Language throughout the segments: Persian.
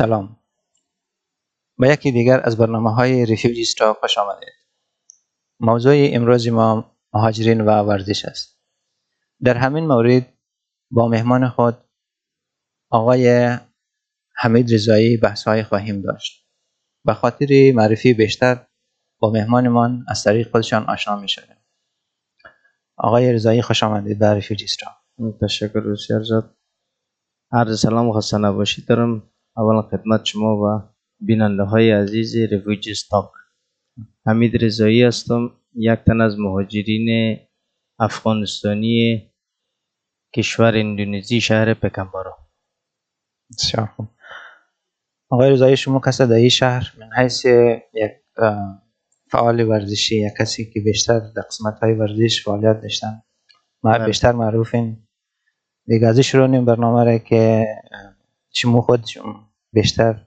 سلام. به یکی دیگر از برنامه های ریفیوجی ستا خوش آمدید. موضوع امروز ما مهاجرین و ورزش است. در همین مورد با مهمان خود آقای حمید رضایی بحث های خواهیم داشت. به خاطر معرفی بیشتر با مهمانمان از طریق خودشان آشنا می شدیم آقای رضایی خوش آمدید به ریفیوجی ستا تشکر بسیار زیاد. عرض سلام و خسته نباشید. دارم اولا خدمت شما و بیننده های عزیز ریفیوجی ستاک حمید رضایی هستم یک تن از مهاجرین افغانستانی کشور اندونزی شهر پکنبارا بسیار خوب. آقای رضایی شما کس در این شهر؟ من حیث یک فعال ورزشی یک کسی که بیشتر در قسمت های ورزش فعالیت داشتن. ما بله. بیشتر معروفین. دیگه از شروع نیم برنامه را که شما خود شما بیشتر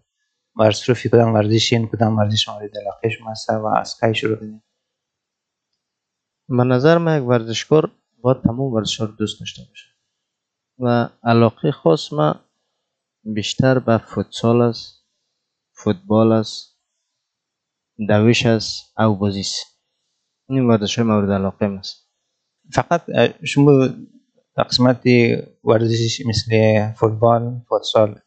مصروفی کدام ورزشین کدام ورزش مورد علاقه شما هست و از کی شروع کنید به نظر من یک ورزشکار باید تمام ورزش رو دوست داشته باشه. و علاقه خاص من بیشتر به فوتسال است فوتبال است دویش است او بازی است این ورزش های مورد علاقه من است. فقط شما قسمت ورزش مثل فوتبال فوتسال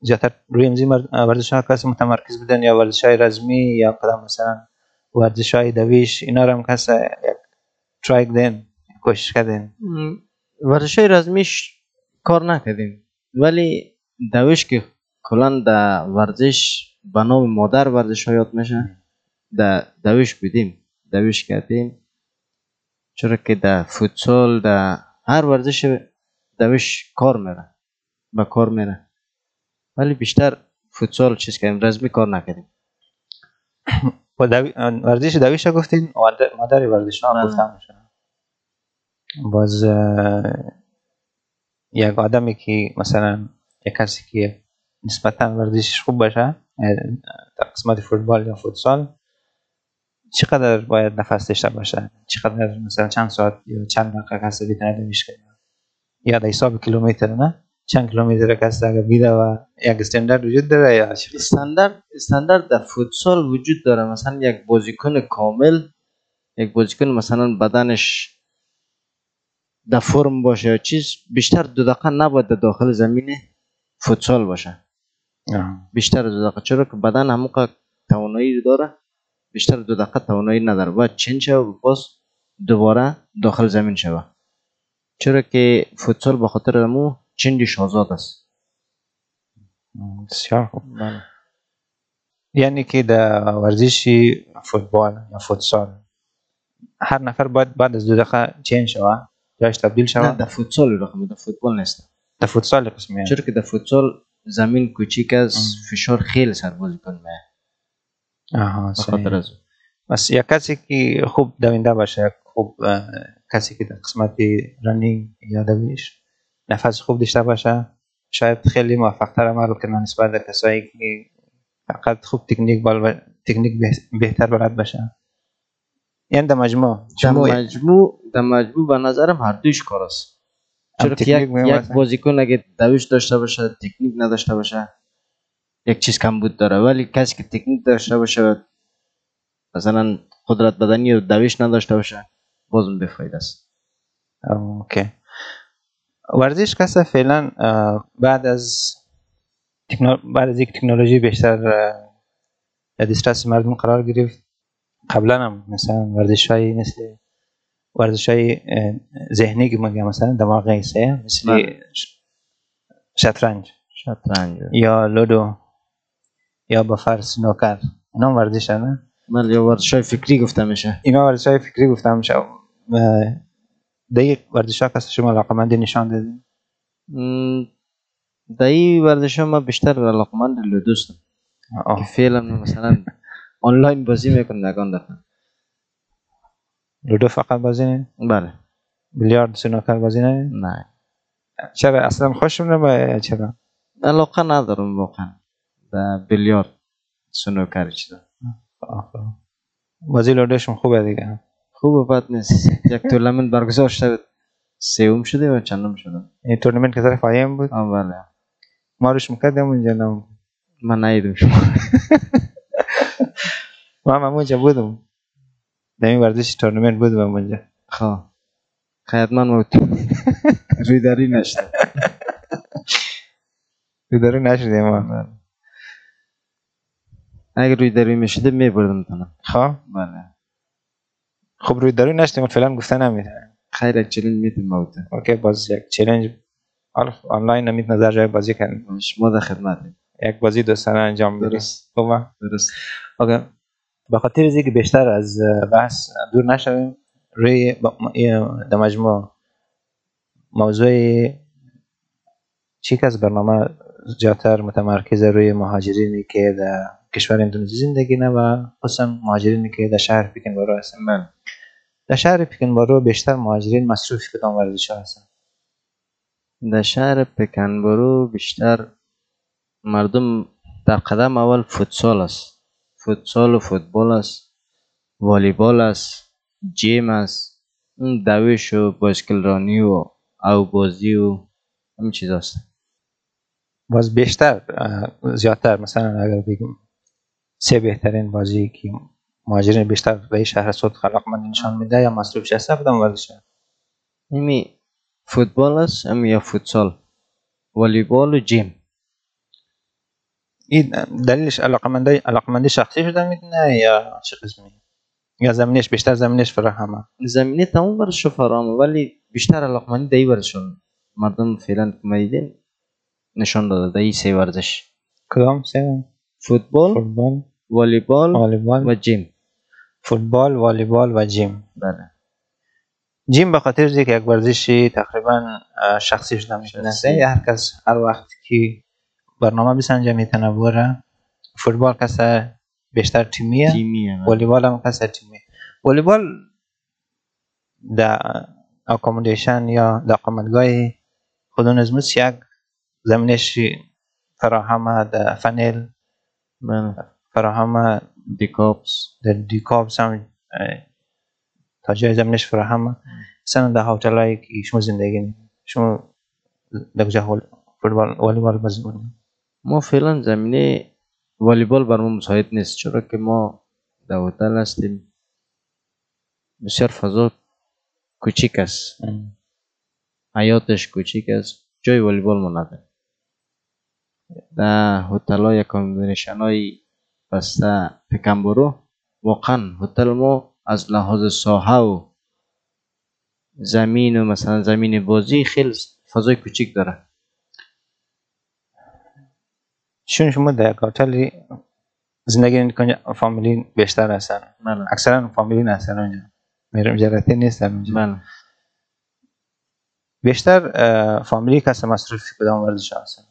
زیادتر روی امزی ورزش ها کسی متمرکز بودن یا ورزش های رزمی یا کدام مثلا ورزش های دویش اینا رو هم کسی ترای کردین کوشش کردین ورزش های رزمیش کار نکردیم. ولی دویش که کلا در ورزش به مادر ورزش ها یاد میشه در دویش بودیم دویش کردیم. چرا که در فوتسال در هر ورزش دویش کار میره به کار میره. ولی بیشتر فوتسال چیز کردیم رزمی کار نکردیم. و دوی... ورزش دویش ها گفتین مادر- ورزش ها میشه باز یک آدمی که مثلا یک کسی که نسبتا ورزشش خوب باشه در قسمت فوتبال یا فوتسال چقدر باید نفس داشته باشه؟ چقدر مثلا چند ساعت یا چند دقیقه کسی بتونه دویش کنه یا در حساب کیلومتر نه؟ چند کیلومتر کسی اگر بیده و یک استاندارد وجود داره یا؟ استاندارد استاندارد در فوتسال وجود داره مثلا یک بازیکن کامل یک بازیکن مثلا بدنش در فرم باشه یا چیز بیشتر دو دقیقه نباید در داخل زمین فوتسال باشه آه. بیشتر دو دقیقه چرا که بدن همون توانایی داره بیشتر دو دقیقه توانایی نداره باید چند شوه و باز دوباره داخل زمین شوه چرا که فوتسال به خاطر امو چندش آزاد است بسیار خوب یعنی که در ورزش فوتبال یا فوتسال هر نفر باید بعد از دو دقیقه چین شوه جایش تبدیل نه شوه در فوتسال رقم در فوتبال نیست در فوتسال قسمی یعنی. چرا که در فوتسال زمین کوچیک از. فشار خیلی سر بازیکن میه آها خاطر. از. بس یک کسی که خوب دوینده باشه خوب کسی که در قسمت رنینگ یا دویش نفس خوب داشته باشه. شاید خیلی موفق تر عمل کنه نسبت به کسایی که فقط خوب تکنیک بال تکنیک به- بهتر بلد باشه. یعنی در مجموع. در مجموع در مجموع به نظرم هر دویش کار است. چرا که یک, یک. بازیکن اگه دویش داشته باشه تکنیک نداشته باشه یک چیز کم بود داره. ولی کسی که تکنیک داشته باشه مثلا قدرت بدنی و دویش نداشته باشه بازم بفاید است. اوکی. ورزش کسا فعلا بعد از بعد از یک تکنولوژی بیشتر دسترس مردم قرار گرفت. قبلا هم مثلا ورزش های مثل ورزش های ذهنی که میگم مثلا دماغ ایسه مثل بله. شطرنج. شطرنج. یا لودو یا با فرس نوکر. اینا ورزش نه؟ من یا ورزش های فکری گفته میشه. اینا ورزش های فکری گفتم میشه. در یک ورزش ها کسی شما علاقمندی نشان دادین؟ م، در این ورزش ها من بیشتر علاقمند لودوستم که. فعلا مثلا آنلاین بازی می‌کنم نگان دارم لودو فقط بازی نه بله. بیلیارد سنوکر بازی نه نه. چرا؟ اصلا خوشم نمیاد چرا؟ علاقه ندارم واقعا. در بیلیارد سنوکر چیزا. بازی لودوشون خوبه دیگه. خوب و بد نیست. یک تورنمنت برگزار شده سوم شده و چندم شدم این تورنمنت که طرف آیم بود. آه بله. ما روش می‌کردیم اونجا نم من نیدم شما. ما هم اونجا بودم. در این ورزش تورنمنت بودم اونجا خواه خیلی من موت روی داری نشده بیداری نشدیم ما؟ اگر روی داری می‌شده میبردم تنم. خب. بله. خب روی داری نشدیم فعلا گفته نمیده. خیر یک چلنج می‌تونم موت اوکی باز یک چلنج آنلاین نمید نظر جای بازی کردیم شما در خدمتیم. یک بازی دوستانه انجام بدیم. درست. خوبه درست. اوکی. به خاطر از اینکه بیشتر از بحث دور نشویم روی در مجموع موضوع چی از برنامه زیادتر متمرکز روی مهاجرینی که در کشور اندونزی زندگی نه و خصوصا مهاجرینی که در شهر پیکنبارو هستن بله در شهر پیکنبارو بیشتر مهاجرین مصروف کدام ورزش ها هستن در شهر پکنبرو بیشتر مردم در قدم اول فوتسال است. فوتسال و فوتبال است. والیبال است. جیم است. اون دوش و بایسکل رانی و او بازی و همین چیز است باز بیشتر زیادتر مثلا اگر بگیم سه بهترین بازی که مهاجرین بیشتر به شهر صوت خلاقمندی نشان میده یا مصروف هست کدام ورزش ها؟ همین فوتبال است هم یا فوتسال؟ والیبال و جیم. این دلیلش علاقمندی علاقمندی شخصی شده می‌دونه یا چه قسمی؟ یا زمینش بیشتر زمینش فراهمه زمینه تمام ورش فراهمه ولی بیشتر علاقمندی دی ورشون مردم فعلا که نشان داده این سه ورزش. کدام سه فوتبال فوتبال والیبال والیبال. و جیم. فوتبال والیبال و جیم. بله. جیم به خاطر اینکه یک ورزشی تقریبا اه، شخصی شده می‌تونه شخصی. هر کس هر وقت که برنامه بسنجه می‌تونه بره فوتبال کس بیشتر تیمیه. تیمیه والیبال هم کس تیمیه. والیبال در اکامودیشن یا در اقامتگاه خودون ازموس یک زمینش فراهم در فنل بله. فراهم دیکاپس. در دیکابس هم تا جای زمینش فراهم مثلا در هتل هایی که شما زندگی می شما در کجا فوتبال والیبال بازی کنید ما فعلا زمینه والیبال بر ما مساعد نیست چرا که ما در هتل هستیم. بسیار فضا کوچیک است. حیاتش کوچیک است. جای والیبال ما نداره در هتل های accommodation های بسته پکنبارو واقعا هتل ما از لحاظ ساحه و زمین و مثلا زمین بازی خیلی فضای کوچیک داره چون شما در هتل زندگی می‌کنید فامیلی بیشتر هستن بله اکثرا فامیلی هستن اونجا میرم جراتی نیستن اونجا بله بیشتر فامیلی کس مصروف کدام ورزش هستن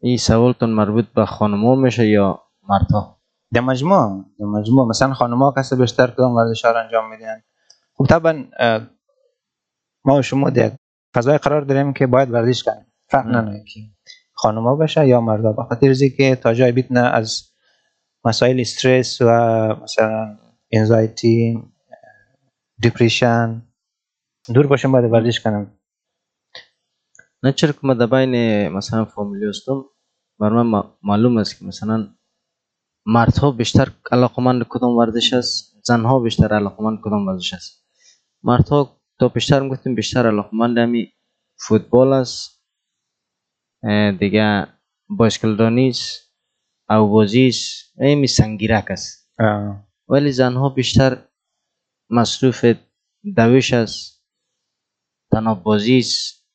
این سوالتون مربوط به خانما میشه یا مردها در مجموع در مجموع. مثلا خانم‌ها کس بیشتر کدام ورزش ها انجام میدن؟ خب طبعا ما و شما در فضای قرار داریم که باید ورزش کنیم. فرق. نداره که خانم‌ها باشه یا مردا. به خاطر که تا جای بتونه از مسائل استرس و مثلا انزایتی دیپریشن دور باشیم باید ورزش کنیم نه چرا که ما در بین مثلا فامیلی هستم بر من معلوم است که مثلا مردها بیشتر علاقمند کدام ورزش است؟ زنها بیشتر علاقمند کدام ورزش است؟ مردها تا بیشتر گفتیم بیشتر علاقمند همی فوتبال است دیگه بایسکل رانی است او بازی است همی سنگیرک است. ولی زنها بیشتر مصروف دوش است تناب بازی است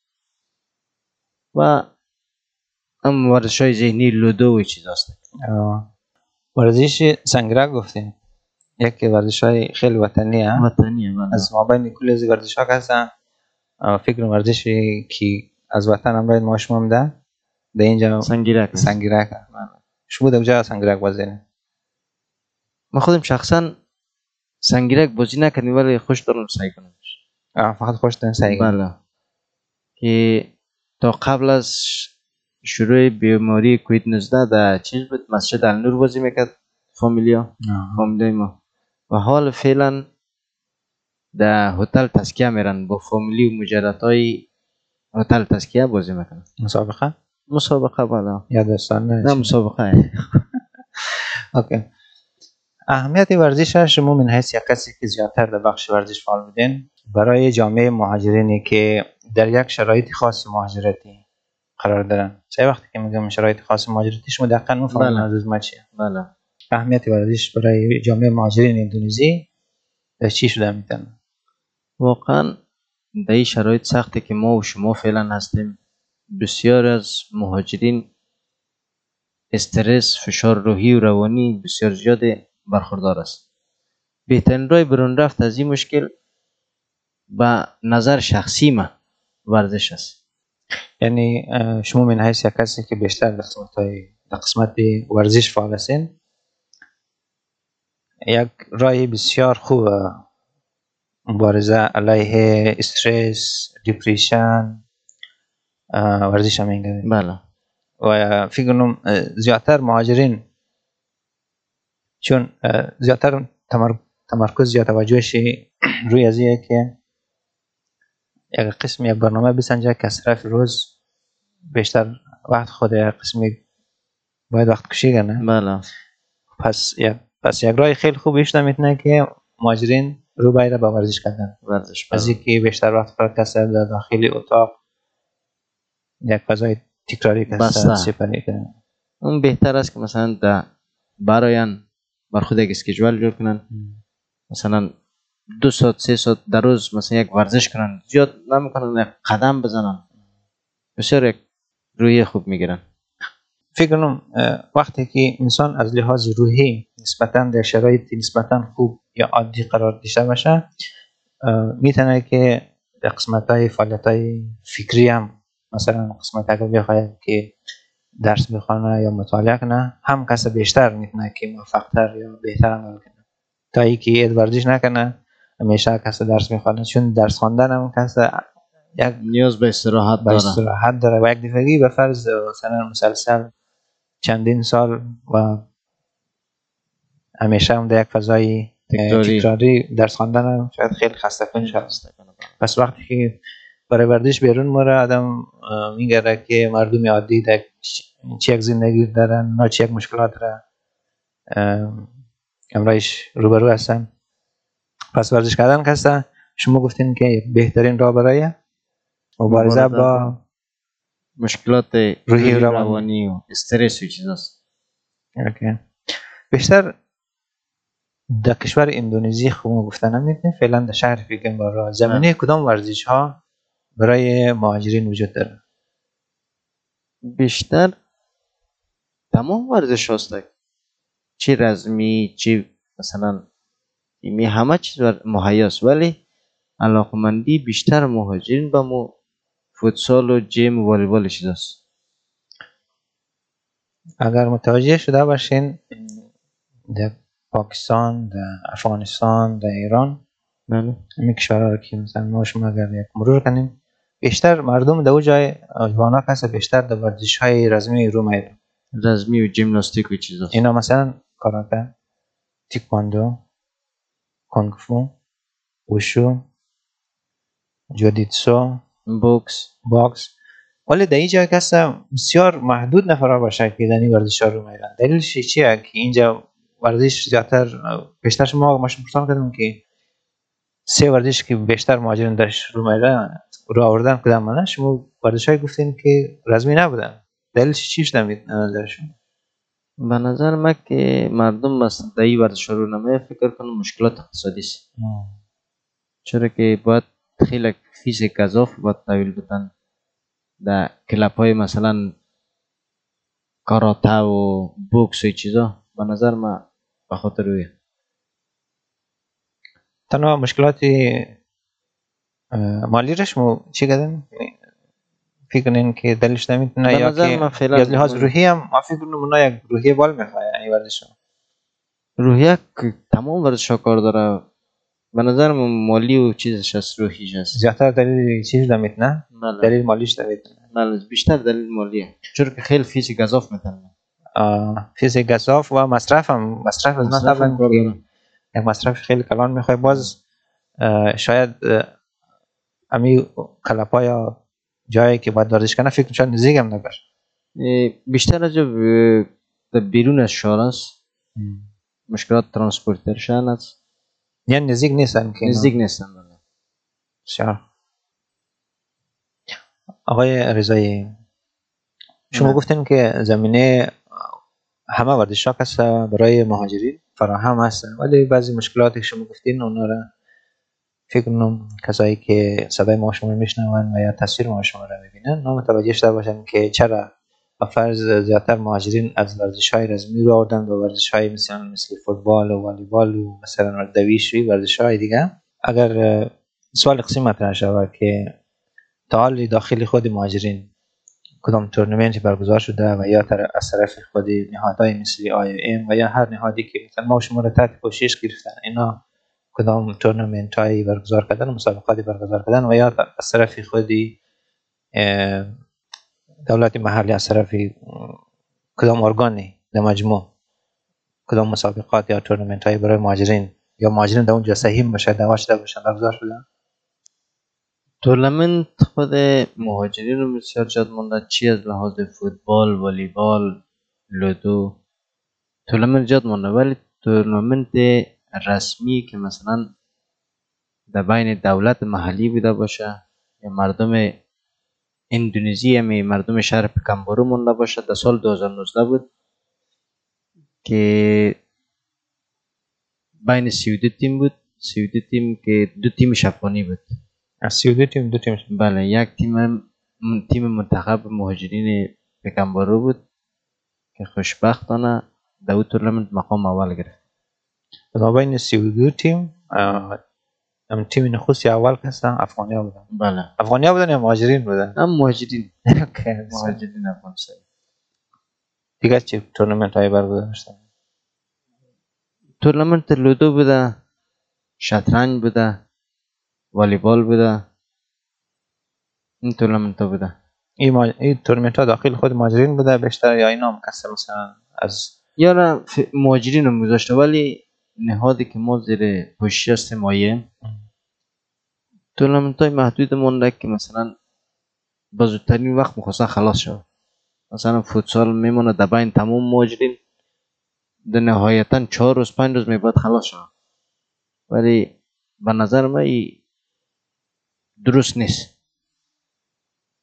و هم ورزش های ذهنی لودو و چیز اه. ورزش سنگرک گفتیم. یک ورزش های خیلی وطنی هست وطنی بله. از ما بین کل از ورزش ها هستن فکر ورزشی که از وطن هم باید ما شما هم ده در اینجا سنگیرک. سنگیرک هست. شما در کجا سنگیرک بازی نه؟ ما خودم شخصا سنگیرک بازی نکردیم ولی خوش دارم سعی کنم. فقط خوش دارین سعی کنین. بله. که تا قبل از شروع بیماری کووید 19 در چیز بود. مسجد النور بازی می‌کرد. فامیلیا. اه. فامیلی ما. و حال فعلا در هتل تسکیه میرن. با فامیلی و مجرد های هتل تسکیه بازی می‌کنن. مسابقه؟ مسابقه بالا یا دوستانه نه مسابقه. اوکی. اهمیت ورزش شما من حیث یک کسی که زیادتر در بخش ورزش فعال بودین برای جامعه مهاجرینی که در یک شرایط خاص مهاجرتی قرار دارن. چه وقتی که میگم شرایط خاص مهاجرتی شما دقیقا می‌فهمید بله. منظور ما چیه بله. اهمیت ورزش برای جامعه مهاجرین اندونزی چی شده می‌تونه؟ واقعا در این شرایط سختی که ما و شما فعلا هستیم. بسیار از مهاجرین استرس فشار روحی و روانی بسیار زیاد برخوردار است. بهترین راه برون رفت از این مشکل به نظر شخصی من ورزش است. یعنی شما من حیث یک کسی که بیشتر در قسمت های در قسمت ورزش فعال هستین یک راه بسیار خوب مبارزه علیه استرس دیپریشن ورزش هم میگه بله. و فکر کنم زیادتر مهاجرین چون زیادتر تمر- تمرکز یا توجهش روی از که یک قسم یک برنامه بسنجه که طرف روز بیشتر وقت خود یک قسمی باید وقت کشی کنه. بله. پس یک پس یک راه خیلی خوب ایش می‌تونه که مهاجرین رو باید به ورزش کردن. ورزش از بله. اینکه بیشتر وقت را کسر در داخل اتاق یک فضای تکراری کسر. سپری کنه. اون بهتر است که مثلا در براین بر خود یک اسکیجول جور کنن. مثلا دو ساعت سه ساعت در روز مثلا یک ورزش کنن زیاد نمی‌کنن یک قدم بزنن. بسیار یک روی خوب می‌گیرن. فکر کنم وقتی که انسان از لحاظ روحی نسبتا در شرایط نسبتا خوب یا عادی قرار داشته باشه می‌تونه که در قسمت های فعالیت های فکری هم مثلا قسمت اگر بخواهد که درس بخوانه یا مطالعه کنه هم کس بیشتر می‌تونه که موفقتر یا بهتر عمل کنه. تا ای که ورزش نکنه همیشه کس درس می‌خوانه چون درس خواندن هم کس یک نیاز به استراحت داره استراحت داره و یک دفعگی به فرض مثلا مسلسل چندین سال و همیشه هم در یک فضای تکراری. درس خواندن هم شاید خیلی خسته کن شد پس وقتی که برای ورزش بیرون مره آدم میگره که مردم عادی در چه یک زندگی دارن نه چه یک مشکلات داره امرایش روبرو هستن. پس ورزش کردن کسته شما گفتین که بهترین راه برای مبارزه با مشکلات روحی روانی. و استرس و چیزاست. اوکی. بیشتر در کشور اندونزی خوب گفتن نمی‌تونه فعلا در شهر فیگن برای زمینه کدام ورزش ها برای مهاجرین وجود داره؟ بیشتر تمام ورزش هست چی رزمی چی مثلا می همه چیز مهیاست ولی علاقمندی بیشتر مهاجرین به مو فوتسال و جیم و والیبال چیزاست اگر متوجه شده باشین در پاکستان در افغانستان در ایران بله همین کشورها رو که مثلا ما شما اگر یک مرور کنیم بیشتر مردم در جای جوانا کسا بیشتر در ورزش های رزمی رو رزمی و جیمناستیک و چیزاست اینا مثلا کاراته تیکواندو کنگفو وشو جودیتسو بوکس باکس ولی در اینجا کس بسیار محدود نفر باشه که در این ورزش ها رو میرن دلیلش چیه؟ که اینجا ورزش زیادتر بیشتر شما ما پرسان کردیم که سه ورزش که بیشتر مهاجرین درش رو میرن رو آوردن کدام؟ شما ورزش های گفتین که رزمی نبودن. دلیلش چی شده می- نظرشون به نظر من که مردم در این ورزش رو نمیه فکر کنم مشکلات اقتصادی است. چرا که باید خیلی fees گزاف باید تحویل بدن. در کلپ های مثلا کاراته و بوکس و چیزا به نظر من به خاطر روی تنها مشکلات مالی رش مو چی کردن فکر کنین که دلیلش نمی‌تونه یا که من از لحاظ روحی هم ما فکر کنم اونا یک روحی بال می‌خواه این ورزش ها. روحیه تمام ورزش ها کار داره. به نظر من مالی و چیزش هست روحیش هست. زیادتر دلیل چیز نمی‌تونه بله. دلیل مالیش نمی‌تونه بله بیشتر دلیل مالیه چرا که خیلی fees گزاف میتن fees گزاف و مصرف هم مصرف از داره. یک مصرف خیلی کلان می‌خوای باز شاید امی کلپا یا جایی که باید ورزش کنه فکر شاید نزدیک هم نبر بیشتر از بیرون از شهر است مشکلات transportation است یعنی نزدیک نیستن که؟ نزدیک نیستن بله. بسیار آقای رضایی شما نه. گفتین که زمینه همه ورزش ها هست برای مهاجرین فراهم هست ولی بعضی مشکلاتی که شما گفتین اونا را فکر کنم کسایی که صدای ما شما میشنون و یا تصویر ما شما را می‌بینن نا متوجه شده باشن که چرا به فرض زیادتر مهاجرین از ورزش های رزمی رو آوردن به ورزش های مثل مثل فوتبال و والیبال و مثلا دویشی ورزش های دیگه. اگر سوال قسم مطرح شود که حال داخل خود مهاجرین کدام تورنمنتی برگزار شده و یا تر از طرف خود نهادهای مثل آی ام و یا هر نهادی که مثلا ما و شما را تحت پوشش گرفتن اینا کدام تورنمنت هایی برگزار کردن و مسابقاتی برگزار کردن و یا از طرف خودی دولت محلی از طرف کدام ارگانی در مجموع کدام مسابقات یا تورنمنت هایی برای مهاجرین یا مهاجرین در اونجا سهیم باشه دعوت شده باشن برگزار شدن؟ تورنمنت خود مهاجرین رو بسیار جد مونده. چی از لحاظ فوتبال والیبال لودو؟ تورنمنت جد مونده ولی تورنمنت رسمی که مثلا در بین دولت محلی بوده باشه یا مردم اندونزی همی مردم شهر پکمبورو مونده باشه در سال 2019 بود که بین 32 تیم بود. 32 تیم که دو تیم افغانی بود. از 32 تیم دو تیم. بله یک تیم تیم منتخب مهاجرین پکمبارو بود که خوشبختانه در او تورنمنت مقام اول گرفت. ما بین 32 تیم تیم نخستی اول هستن افغانی ها بودن. بله. افغانی ها بودن یا مهاجرین بودن؟ هم مهاجرین. مهاجرین. افغانستان. دیگه چه تورنمنت های برگزار شدن؟ تورنمنت لودو بوده شطرنج بوده والیبال بوده. این تورنمنت ها بوده. این, تورنمنت ها داخل خود مهاجرین بوده بیشتر یا اینا هم کسی مثلا از یا نه مهاجرین هم گذاشته ولی نهادی که ما زیر پوشش هستیم مایه تورنمنت های محدود مونده که مثلا با زودترین وقت مخواستن خلاص شد مثلا فوتسال میمونه در بین تمام مهاجرین. در نهایتا چهار روز پنج روز میباید خلاص شد ولی به نظر من درست نیست.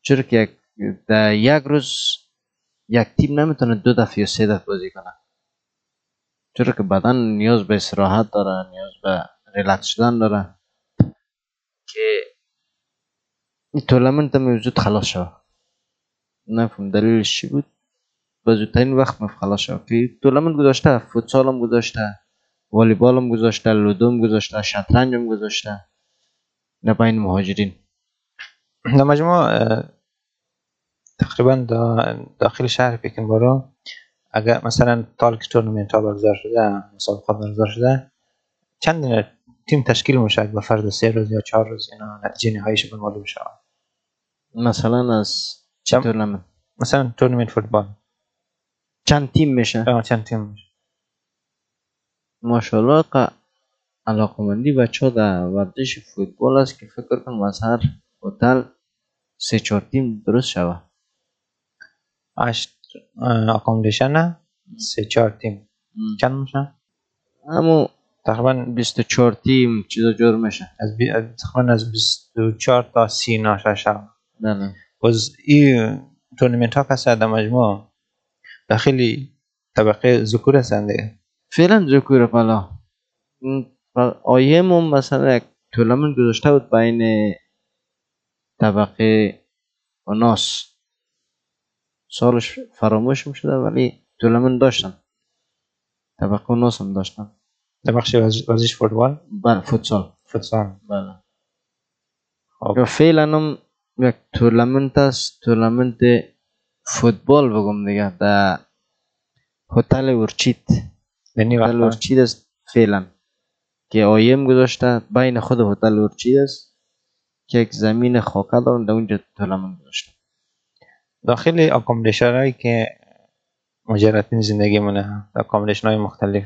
چرا که در یک روز یک تیم نمی‌تونه دو دفعه یا سه دفعه بازی کنه. چرا که بدن نیاز به استراحت داره نیاز به ریلکس شدن داره. که این تورنمنت هم زود خلاص شد. نفهم دلیلش چی بود؟ به زودترین وقت می خلاص شد. که تورنمنت گذاشته فوتسال هم گذاشته والیبال هم گذاشته لودو هم گذاشته شطرنج هم گذاشته. در بین مهاجرین. در مجموع تقریبا دا- داخل شهر پیکنبارو اگر مثلا تال که تورنمنت ها برگزار شده مسابقات برگزار شده چند تیم تشکیل میشه به فرض سه روز یا چهار روز اینا نتیجه نهاییش به معلوم شود مثلا از چم- تورنمنت؟ مثلا تورنمنت فوتبال. چند تیم میشه؟ آه، چند تیم میشه. ماشاءالله ق- علاقمندی بچه ها در ورزش فوتبال است که فکر کنم از هر هتل سه چهار تیم درست شود هشت accommodation سه چهار تیم. چند میشه اما تقریبا 24 تیم چیزا جور میشه. از بی... تقریبا از 24 تا 30 ناشه شب بله باز این تورنمنت ها کسا در مجموع داخلی طبقه ذکور هستن دیگه فعلا ذکور بالا آیم هم مثلا یک تورنمنت گذاشته بود بین طبقه اناث سالش فراموش شده ولی تورنمنت داشتن. طبقه اناث هم داشتن بخش ورز- ورزش فوتبال؟ بله فوتسال. فوتسال. بله. خب. فعلا هم یک تورنمنت است. تورنمنت فوتبال بگم دیگه. در هتل Orchid یعنی هتل Orchid است فعلا. که IOM گذاشته بین خود هتل Orchid است. که یک زمین خاکه دارن در اونجا تورنمنت گذاشته داخل accommodation هایی که مجردین زندگی مونه accommodation های مختلف.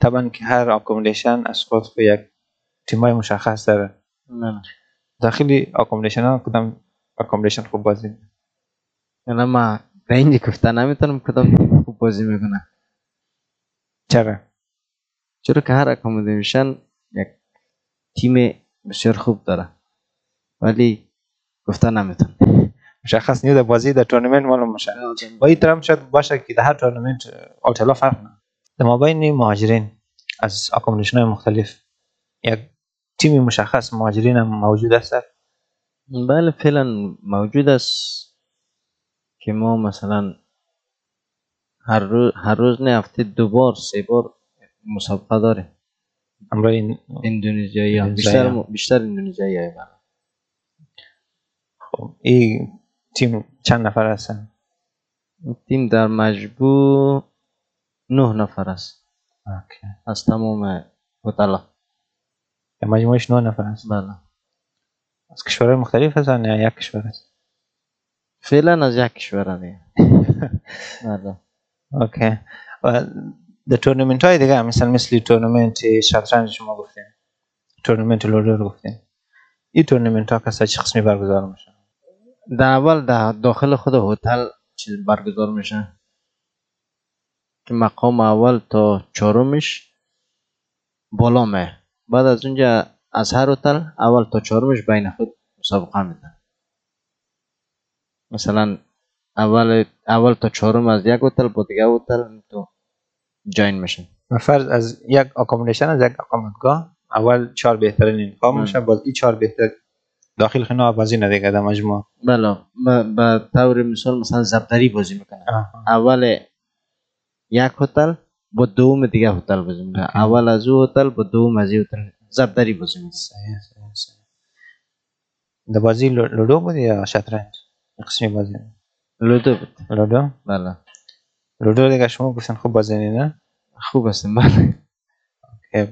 طبعا که هر accommodation از خود خود یک تیم های مشخص داره. نه نه. داخل accommodation ها کدام accommodation خوب بازی؟ یعنی ما در اینجا گفتن نمی‌تونم کدام تیم خوب بازی می‌کنه. چرا؟ چرا که هر accommodation یک تیم بسیار خوب داره. ولی گفتن نمی‌تونم. مشخص نیست در بازی در تورنمنت معلوم میشه با این ترم شاید باشه که در هر تورنمنت التلا فرق نه در مابین مهاجرین از اکامودیشن های مختلف یک تیم مشخص مهاجرین هم موجود است. بله فعلا موجود است که ما مثلا هر روز, هر روز نه هفته دو بار سه بار مسابقه داره امرا این اندونزیایی بیشتر بیشتر اندونزیایی خب این تیم چند نفر هستن؟ تیم در مجموع نه نفر است okay. از تمام هتل در مجموعش نه نفر هست. بله. از کشورهای مختلف هستن یا یک کشور هست؟ فعلا از یک کشور دیگه بله. okay. و در تورنمنت های دیگه مثلا مثل تورنمنت شطرنج شما گفتین. تورنمنت لودو رو گفتین. این تورنمنت ها کسا چه قسمی برگزار میشه در اول در داخل خود هتل چیز برگزار میشه که مقام اول تا چهارمش بالا مه بعد از اونجا از هر هتل اول تا چهارمش بین خود مسابقه میدن مثلا اول اول تا چهارم از یک هتل با دیگه هتل تو جاین میشن فرض از یک اکامودیشن از یک اقامتگاه اول چهار بهترین انتخاب. میشه باز این چهار بهتر داخل خینا بازی ندیگه در مجموع بله. به طور مثال مثلا ضربدری بازی می‌کنن آها. اول یک هتل با دوم دیگه هتل بازی okay. اول از او هتل با دوم از هتل ضربدری بازی صحیح در بازی لو- لودو بود یا شطرنج؟ قسمی بازی. لودو بود. لودو؟ بله. لودو دیگه شما گفتن خوب بازی نه؟ خوب است بله.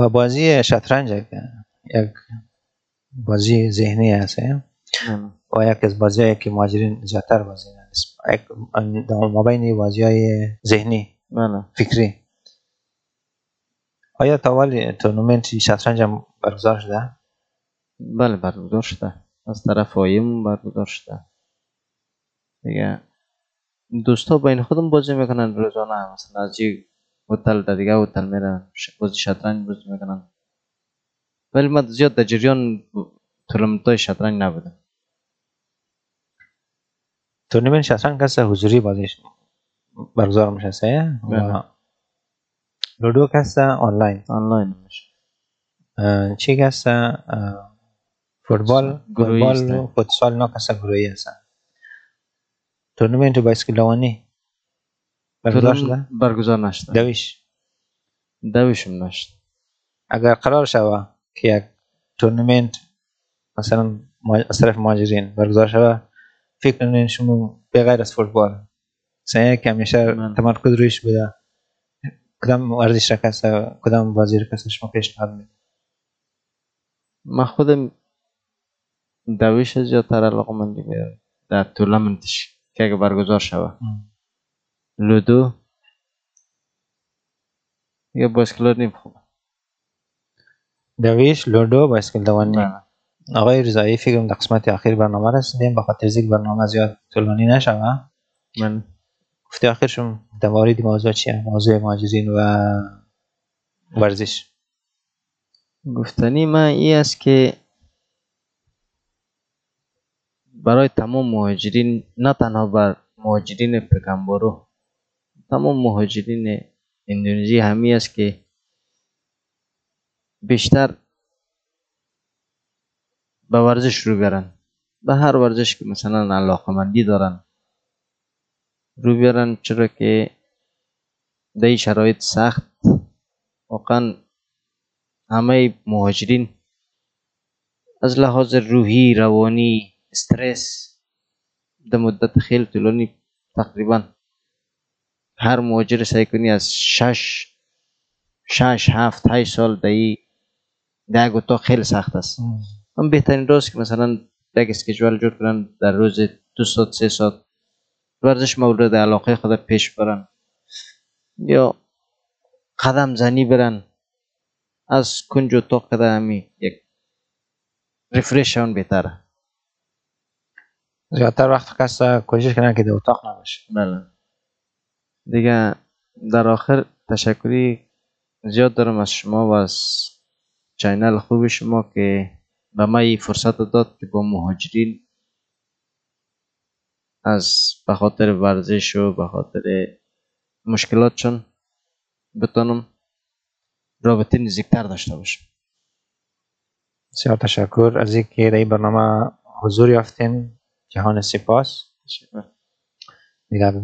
و بازی شطرنج یک بازی ذهنی هست؟ و یک از بازی که مهاجرین زیادتر بازی هست یک در مابین بازی های ذهنی فکری. آیا تا ولی تورنمنت شطرنج هم برگزار شده؟ بله برگزار شده. از طرف آیمون برگزار شده. دیگه دوستا بین خودم بازی می‌کنن روزانه مثلا از یک هتل در دیگه هتل میرن. بازی شطرنج بازی می‌کنن. ولی من زیاد در جریان تورنمنت های شطرنج نبودم تورنمنت شطرنج کس حضوری بازیش برگزار میشه سه لودو کس آنلاین آنلاین میشه چی کس فوتبال. فوتبال فوتسال نا کس گروهی هستن تورنمنت بایسکلوانی برگزار شده؟ برگزار نشده دویش دویشم نشد اگر قرار شوه که یک تورنمنت مثلا ما- از طرف مهاجرین برگزار شوه فکر کنین شما به غیر از فوتبال مثلا که همیشه من- تمرکز رویش بوده کدام ورزش را کسا کدام بازی را کسا شما پیشنهاد می‌دید من خودم دویش زیادتر علاقه مندی به در تورنمنتش که اگه برگزار شوه لودو. یا بایسکلات نیم خوبه دویش لودو بایسکل دوانی. بله. آقای رضایی فکر در قسمت اخیر برنامه رسیدیم. به خاطر اینکه برنامه زیاد طولانی نشوه من گفته آخرشون در مورد موضوع چیه؟ موضوع مهاجرین و ورزش. گفتنی من ای است که برای تمام مهاجرین نه تنها بر مهاجرین پکنبارو تمام مهاجرین اندونزی همی است که بیشتر به ورزش رو بیارن به هر ورزش که مثلا علاقمندی دارن رو بیارن چرا که در شرایط سخت. واقعا همه مهاجرین از لحاظ روحی روانی استرس در مدت خیلی طولانی تقریبا هر مهاجر سعی کنی از شش شش هفت هشت سال در یک اتاق خیلی سخت است. هم بهترین راست که مثلا یک اسکیجوال جور کنن در روز دو ساعت سه ساعت ورزش مورد علاقه خود پیش برن. یا قدم زنی برن. از کنج اتاق کده یک ریفرش شون بهتره. زیادتر وقت کسا کوشش کنن که در اتاق نباشه. بله. دیگه در آخر تشکری زیاد دارم از شما و از چینل خوب شما که به ما این فرصت داد که با مهاجرین از به خاطر ورزش و به خاطر مشکلاتشون بتونم رابطه نزدیکتر داشته باشم. بسیار تشکر. از اینکه در این برنامه حضور یافتین. جهان سپاس. تشکر دیگه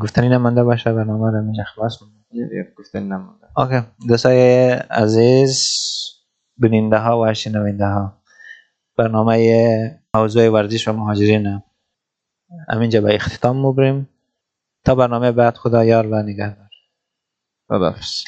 گفتنی نمانده باشه. برنامه رو اینجا خلاص کنیم. یک گفتن نمونده اوکی. دوستای عزیز بیننده ها و شنونده ها. برنامه موضوع ورزش و مهاجرین همینجا به اختتام مبریم. تا برنامه بعد خدا یار و نگهدار. خداحافظ.